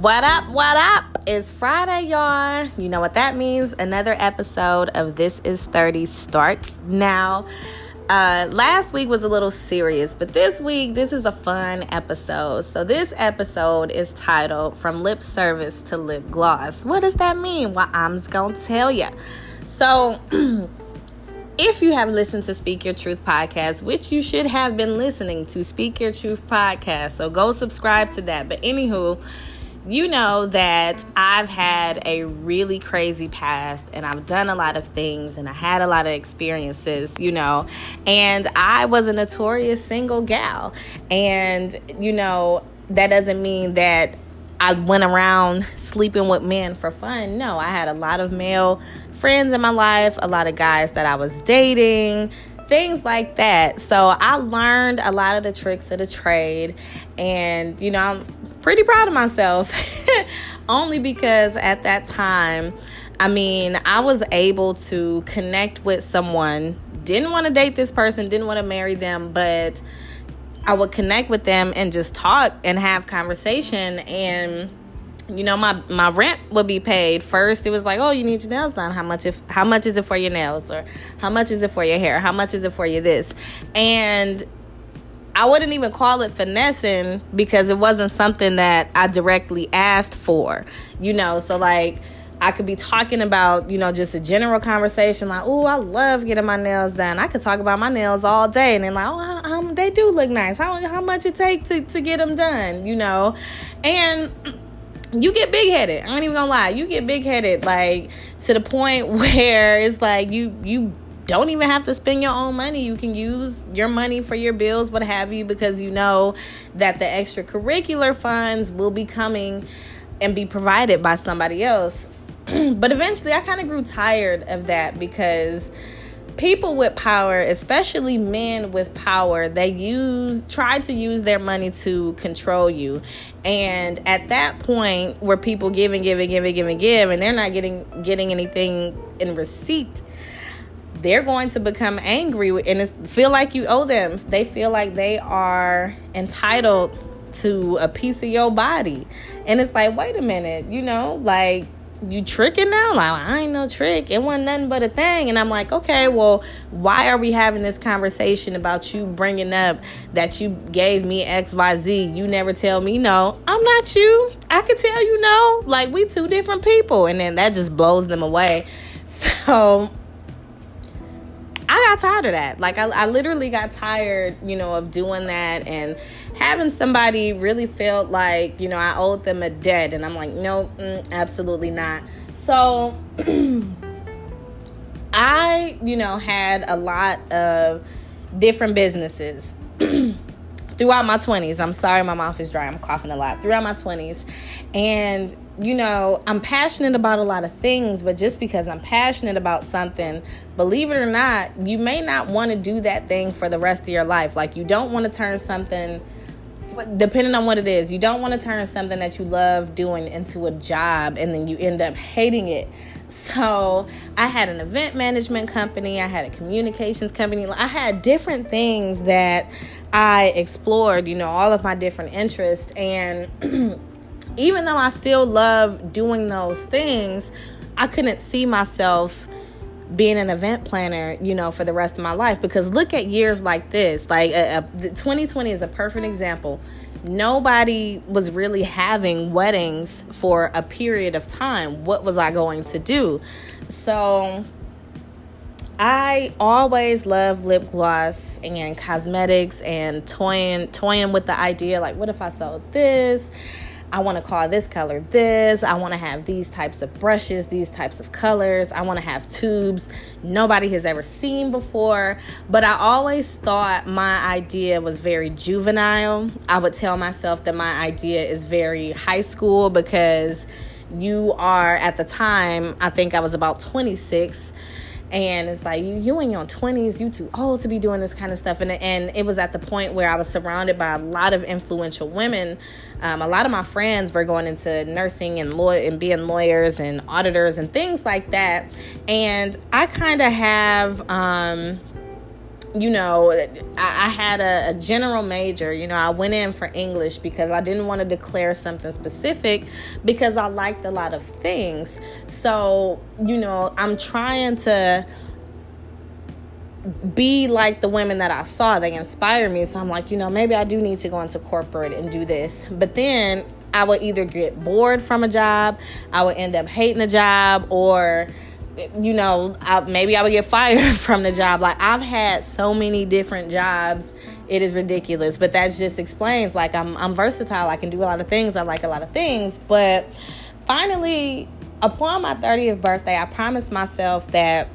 What up? What up? It's Friday, y'all. You know what that means. Another episode of This Is 30 starts now. Uh, last week was a little serious, but this week, this is a fun episode. So, this episode is titled From Lip Service to Lip Gloss. What does that mean? Well, I'm just gonna tell you. So, if you have listened to Speak Your Truth podcast, which you should have been listening to Speak Your Truth podcast, so go subscribe to that. But, anywho, you know that I've had a really crazy past and I've done a lot of things and I had a lot of experiences, you know, and I was a notorious single gal. And, you know, that doesn't mean that I went around sleeping with men for fun. No, I had a lot of male friends in my life, a lot of guys that I was dating, things like that. So I learned a lot of the tricks of the trade, and you know, I'm pretty proud of myself. Only because at that time, I mean, I was able to connect with someone, didn't want to date this person, didn't want to marry them, but I would connect with them and just talk and have conversation. And you know my my rent would be paid first it was like oh you need your nails done how much if how much is it for your nails or how much is it for your hair how much is it for your this and I wouldn't even call it finessing because it wasn't something that I directly asked for, you know. So, like, I could be talking about, you know, just a general conversation like, oh, I love getting my nails done. I could talk about my nails all day. And then, like, oh, um, they do look nice. How, how much it take to, to get them done, you know? And you get big headed. I ain't even gonna lie. You get big headed, like to the point where it's like you you don't even have to spend your own money. You can use your money for your bills, what have you, because you know that the extracurricular funds will be coming and be provided by somebody else. but eventually, I kind of grew tired of that because people with power, especially men with power, they use try to use their money to control you. And at that point where people give and give and give and give and give and they're not getting getting anything in receipt, they're going to become angry and feel like you owe them. They feel like they are entitled to a piece of your body. And it's like, wait a minute, you know, like you tricking now? Like, I ain't no trick. It wasn't nothing but a thing. And I'm like, okay, well, why are we having this conversation about you bringing up that you gave me XYZ? You never tell me no. I'm not you. I can tell you no. Like, we two different people. And then that just blows them away. So I got tired of that. Like I, I literally got tired, you know, of doing that and having somebody really felt like, you know, I owed them a debt. And I'm like, no, mm, absolutely not. So I, you know, had a lot of different businesses throughout my 20s. I'm sorry, my mouth is dry. I'm coughing a lot. Throughout my 20s. And you know, I'm passionate about a lot of things, but just because I'm passionate about something, believe it or not, you may not want to do that thing for the rest of your life. Like, you don't want to turn something, depending on what it is, you don't want to turn something that you love doing into a job and then you end up hating it. So, I had an event management company, I had a communications company, I had different things that I explored, you know, all of my different interests. And even though I still love doing those things, I couldn't see myself being an event planner, you know, for the rest of my life. Because look at years like this. Like uh, 2020 is a perfect example. Nobody was really having weddings for a period of time. What was I going to do? So I always love lip gloss and cosmetics and toying toying with the idea like what if I sold this? I want to call this color this. I want to have these types of brushes, these types of colors. I want to have tubes nobody has ever seen before. But I always thought my idea was very juvenile. I would tell myself that my idea is very high school because you are at the time, I think I was about 26 and it's like you you in your 20s you too old to be doing this kind of stuff. And and it was at the point where I was surrounded by a lot of influential women. Um, a lot of my friends were going into nursing and law and being lawyers and auditors and things like that. And I kind of have um, you know, I, I had a, a, general major. You know, I went in for English because I didn't want to declare something specific because I liked a lot of things. So, you know, I'm trying to be like the women that I saw. They inspire me. So I'm like, you know, maybe I do need to go into corporate and do this. But then I would either get bored from a job, I would end up hating a job, or you know, I, maybe I would get fired from the job. Like I've had so many different jobs, it is ridiculous. But that just explains like I'm I'm versatile. I can do a lot of things. I like a lot of things. But finally, upon my 30th birthday, I promised myself that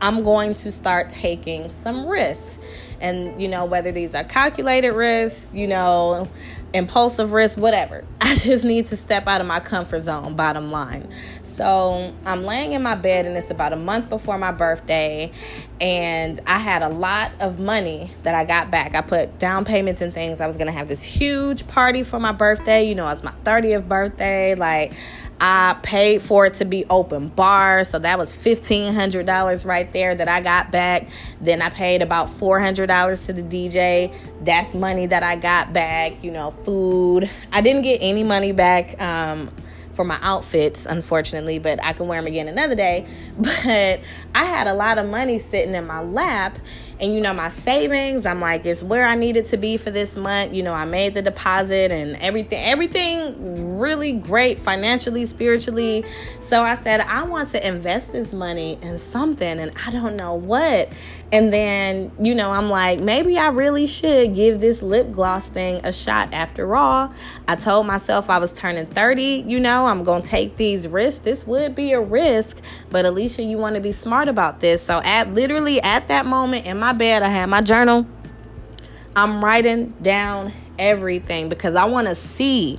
I'm going to start taking some risks. And you know, whether these are calculated risks, you know, impulsive risk, whatever. I just need to step out of my comfort zone, bottom line. So I'm laying in my bed, and it's about a month before my birthday, and I had a lot of money that I got back. I put down payments and things. I was gonna have this huge party for my birthday. You know, it's my 30th birthday. Like, I paid for it to be open bar, so that was fifteen hundred dollars right there that I got back. Then I paid about four hundred dollars to the DJ. That's money that I got back. You know, food. I didn't get any money back. Um, for my outfits, unfortunately, but I can wear them again another day. But I had a lot of money sitting in my lap, and you know, my savings, I'm like, it's where I needed to be for this month. You know, I made the deposit and everything, everything really great financially, spiritually. So I said, I want to invest this money in something, and I don't know what. And then, you know, I'm like, maybe I really should give this lip gloss thing a shot after all. I told myself I was turning 30, you know, I'm to take these risks. This would be a risk, but Alicia, you want to be smart about this. So, at literally at that moment in my bed, I had my journal. I'm writing down everything because I want to see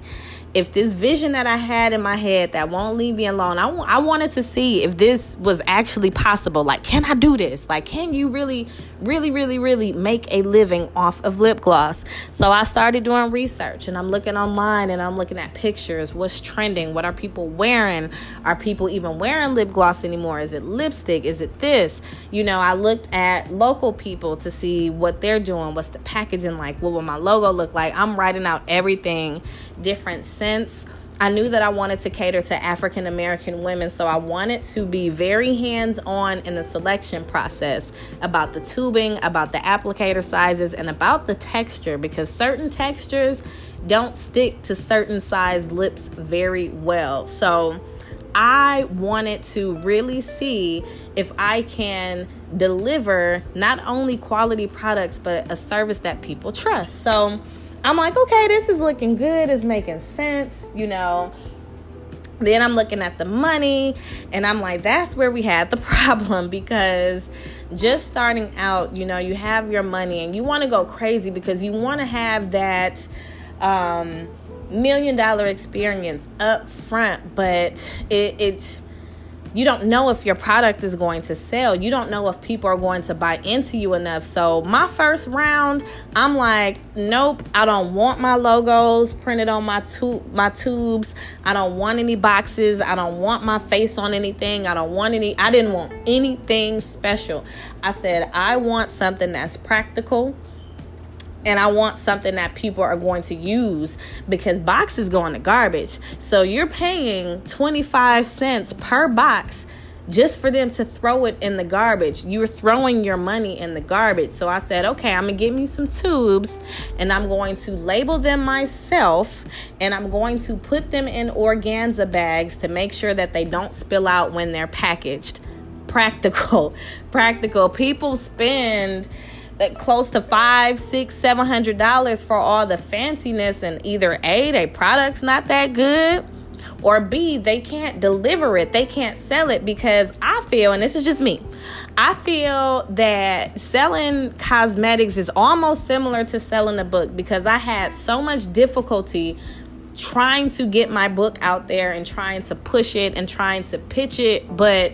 if this vision that I had in my head that won't leave me alone, I, w- I wanted to see if this was actually possible. Like, can I do this? Like, can you really, really, really, really make a living off of lip gloss? So I started doing research and I'm looking online and I'm looking at pictures. What's trending? What are people wearing? Are people even wearing lip gloss anymore? Is it lipstick? Is it this? You know, I looked at local people to see what they're doing. What's the packaging like? What will my logo look like? I'm writing out everything different scents. I knew that I wanted to cater to African American women, so I wanted to be very hands on in the selection process about the tubing, about the applicator sizes, and about the texture because certain textures don't stick to certain size lips very well. So I wanted to really see if I can deliver not only quality products, but a service that people trust. So, I'm like, okay, this is looking good. It's making sense, you know. Then I'm looking at the money, and I'm like, that's where we had the problem because just starting out, you know, you have your money and you want to go crazy because you want to have that um, million dollar experience up front, but it, it you don't know if your product is going to sell. You don't know if people are going to buy into you enough. So, my first round, I'm like, nope, I don't want my logos printed on my tu- my tubes. I don't want any boxes. I don't want my face on anything. I don't want any I didn't want anything special. I said, I want something that's practical and I want something that people are going to use because boxes go in the garbage. So you're paying 25 cents per box just for them to throw it in the garbage. You're throwing your money in the garbage. So I said, okay, I'm gonna get me some tubes and I'm going to label them myself and I'm going to put them in organza bags to make sure that they don't spill out when they're packaged. Practical, practical. People spend close to five, six, seven hundred dollars for all the fanciness, and either A, their product's not that good, or B, they can't deliver it, they can't sell it because I feel, and this is just me, I feel that selling cosmetics is almost similar to selling a book because I had so much difficulty trying to get my book out there and trying to push it and trying to pitch it, but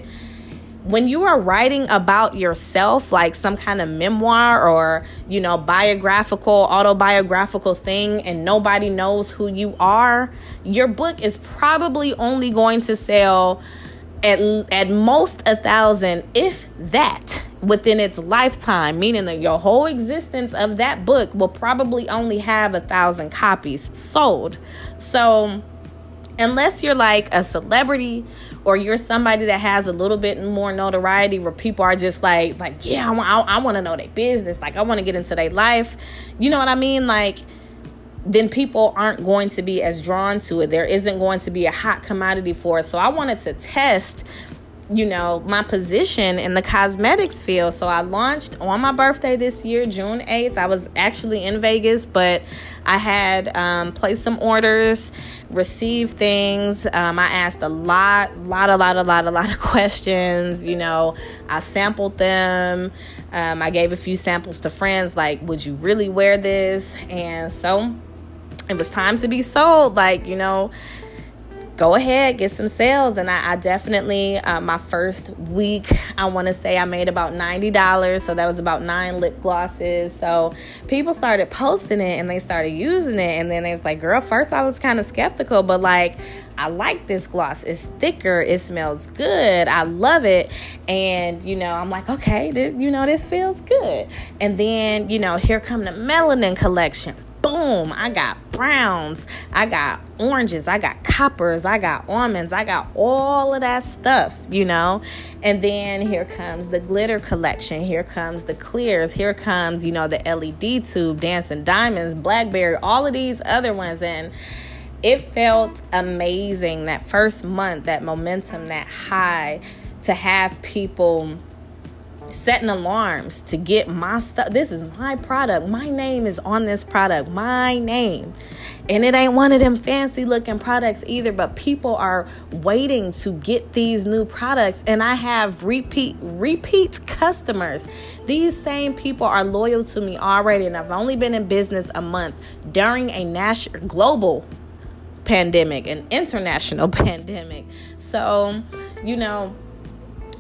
when you are writing about yourself, like some kind of memoir or, you know, biographical, autobiographical thing, and nobody knows who you are, your book is probably only going to sell at, at most a thousand, if that. within its lifetime, meaning that your whole existence of that book will probably only have a thousand copies sold. So, unless you're like a celebrity or you're somebody that has a little bit more notoriety where people are just like like yeah i, I, I want to know their business. Like i want to get into their life. You know what i mean? Like then people aren't going to be as drawn to it. There isn't going to be a hot commodity for it. So i wanted to test you know, my position in the cosmetics field. So I launched on my birthday this year, June 8th. I was actually in Vegas, but I had um, placed some orders, received things. Um, I asked a lot, lot, a lot, a lot, a lot of questions. You know, I sampled them. Um, I gave a few samples to friends, like, would you really wear this? And so it was time to be sold. Like, you know, go ahead get some sales. And i, I definitely uh, my first week i want to say i made about $90 so that was about nine lip glosses. So people started posting it and they started using it. And then it's like girl first i was kind of skeptical but like i like this gloss. It's thicker. It smells good. I love it. And you know i'm like okay this, you know this feels good. And then you know here come the melanin collection boom, I got browns, I got oranges, I got coppers, I got almonds, I got all of that stuff, you know. And then here comes the glitter collection, here comes the clears, here comes, you know, the LED tube, dancing diamonds, blackberry, all of these other ones. And it felt amazing that first month, that momentum, that high to have people setting alarms to get my stuff. This is my product. My name is on this product. My name. And it ain't one of them fancy looking products either, but people are waiting to get these new products and I have repeat repeat customers. These same people are loyal to me already and I've only been in business a month during a national global pandemic, an international pandemic. So, you know,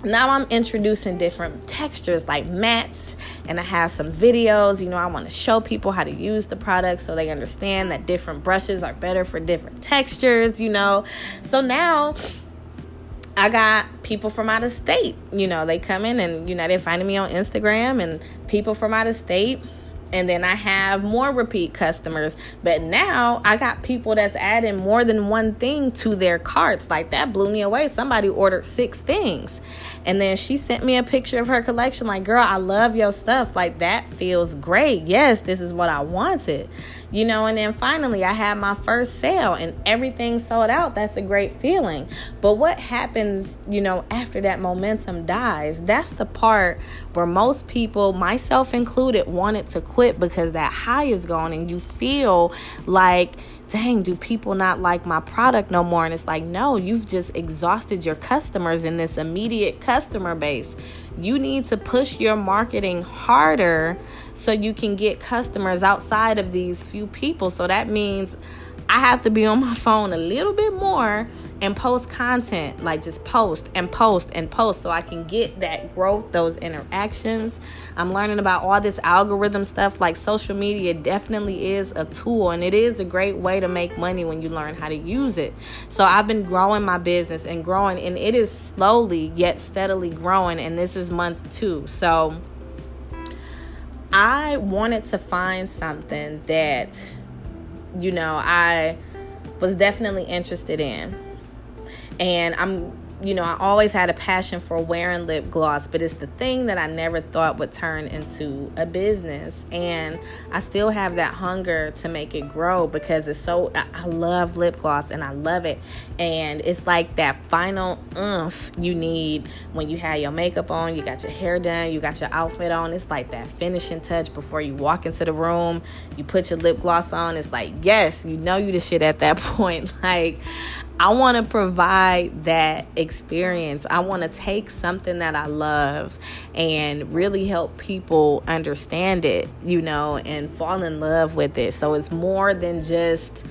now I'm introducing different textures like mattes and I have some videos. You know, I want to show people how to use the product so they understand that different brushes are better for different textures, you know. So now I got people from out of state, you know, they come in and, you know, they're finding me on Instagram and people from out of state and then I have more repeat customers. But now I got people that's adding more than one thing to their carts. Like that blew me away. Somebody ordered six things. And then she sent me a picture of her collection, like, girl, I love your stuff. Like that feels great. Yes, this is what I wanted you know and then finally i had my first sale and everything sold out that's a great feeling but what happens you know after that momentum dies that's the part where most people myself included wanted to quit because that high is gone and you feel like dang, do people not like my product no more? And it's like, no, you've just exhausted your customers in this immediate customer base. You need to push your marketing harder so you can get customers outside of these few people. So that means I have to be on my phone a little bit more and post content like just post and post and post so I can get that growth, those interactions. I'm learning about all this algorithm stuff. Like social media definitely is a tool and it is a great way to make money when you learn how to use it. So I've been growing my business and growing, and it is slowly yet steadily growing. And this is month two. So I wanted to find something that, you know, I was definitely interested in. And I'm you know, I always had a passion for wearing lip gloss, but it's the thing that I never thought would turn into a business. And I still have that hunger to make it grow because it's so, I love lip gloss and I love it. And it's like that final oomph you need when you have your makeup on, you got your hair done, you got your outfit on. It's like that finishing touch before you walk into the room, you put your lip gloss on. It's like, yes, you know you the shit at that point. Like, I want to provide that experience. I want to take something that I love and really help people understand it, you know, and fall in love with it. So it's more than just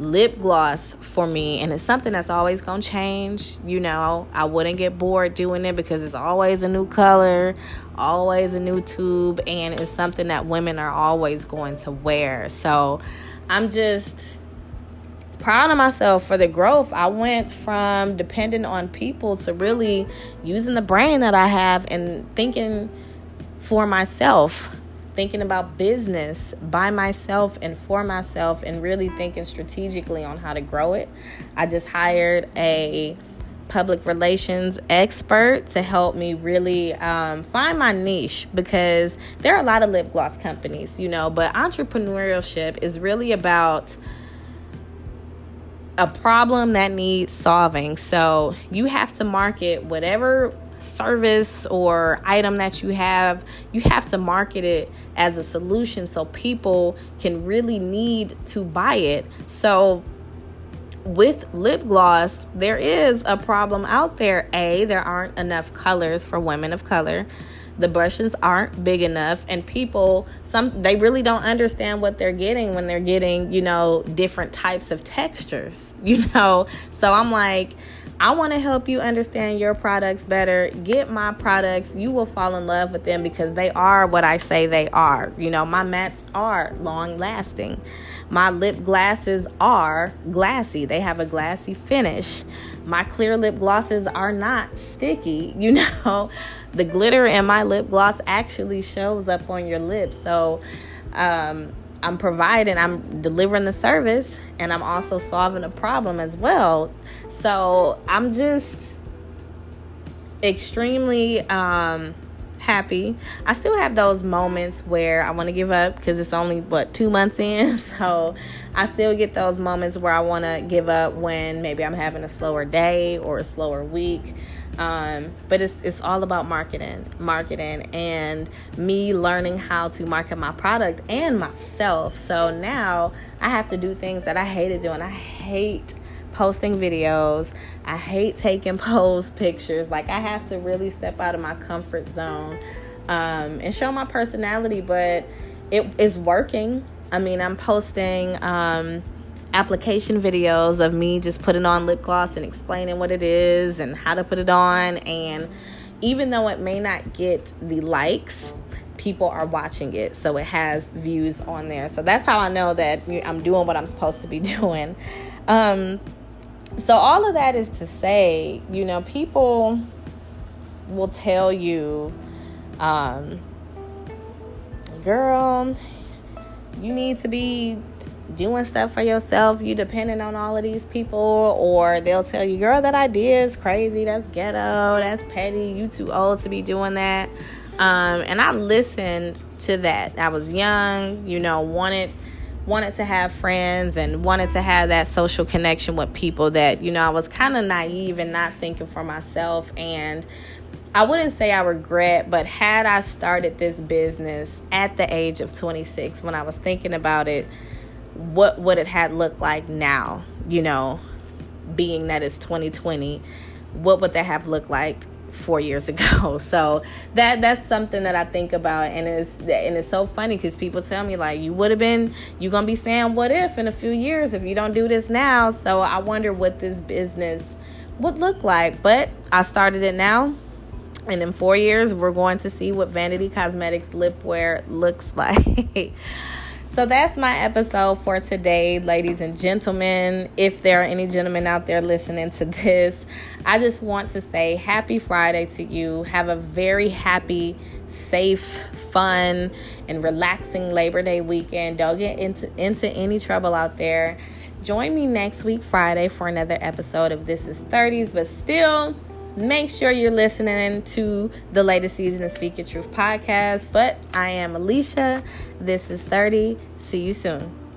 lip gloss for me and it's something that's always going to change you know i wouldn't get bored doing it because it's always a new color always a new tube and it's something that women are always going to wear so i'm just proud of myself for the growth. I went from depending on people to really using the brain that I have and thinking for myself, thinking about business by myself and for myself, and really thinking strategically on how to grow it. I just hired a public relations expert to help me really um, find my niche because there are a lot of lip gloss companies, you know, but entrepreneurship is really about a problem that needs solving. So you have to market whatever service or item that you have, you have to market it as a solution so people can really need to buy it. So with lip gloss, there is a problem out there. A, there aren't enough colors for women of color the brushes aren't big enough and people some they really don't understand what they're getting when they're getting you know different types of textures you know so i'm like I want to help you understand your products better. Get my products. You will fall in love with them because they are what I say they are. You know, my mattes are long lasting. My lip glasses are glassy, they have a glassy finish. My clear lip glosses are not sticky. You know, the glitter in my lip gloss actually shows up on your lips. So, um, I'm providing, I'm delivering the service, and I'm also solving a problem as well. So I'm just extremely um, happy. I still have those moments where I want to give up because it's only what two months in. So I still get those moments where I want to give up when maybe I'm having a slower day or a slower week. Um, but it's it's all about marketing, marketing, and me learning how to market my product and myself. So now I have to do things that I hated doing. I hate posting videos. I hate taking pose pictures. Like I have to really step out of my comfort zone um, and show my personality. But it is working. I mean, I'm posting. Um, application videos of me just putting on lip gloss and explaining what it is and how to put it on. And even though it may not get the likes, people are watching it. So it has views on there. So that's how I know that I'm doing what I'm supposed to be doing. Um, so all of that is to say, you know, people will tell you, um, girl, you need to be doing stuff for yourself, you depending on all of these people, or they'll tell you, girl, that idea is crazy, that's ghetto, that's petty, you too old to be doing that. Um, and I listened to that. I was young, you know, wanted wanted to have friends and wanted to have that social connection with people that, you know, I was kind of naive and not thinking for myself. And I wouldn't say I regret, but had I started this business at the age of 26 when I was thinking about it, what would it had looked like now, you know, being that it's 2020, what would that have looked like four years ago? So that that's something that I think about, and it's and it's so funny because people tell me like you would have been you gonna be saying what if in a few years if you don't do this now. So I wonder what this business would look like, but I started it now. And in four years, we're going to see what Vanity Cosmetics lip wear looks like. So that's my episode for today, ladies and gentlemen. If there are any gentlemen out there listening to this, I just want to say happy Friday to you. Have a very happy, safe, fun, and relaxing Labor Day weekend. Don't get into, into any trouble out there. Join me next week, Friday, for another episode of This is 30s, but still Make sure you're listening to the latest season of Speak Your Truth podcast. But I am Alicia. This is 30. See you soon.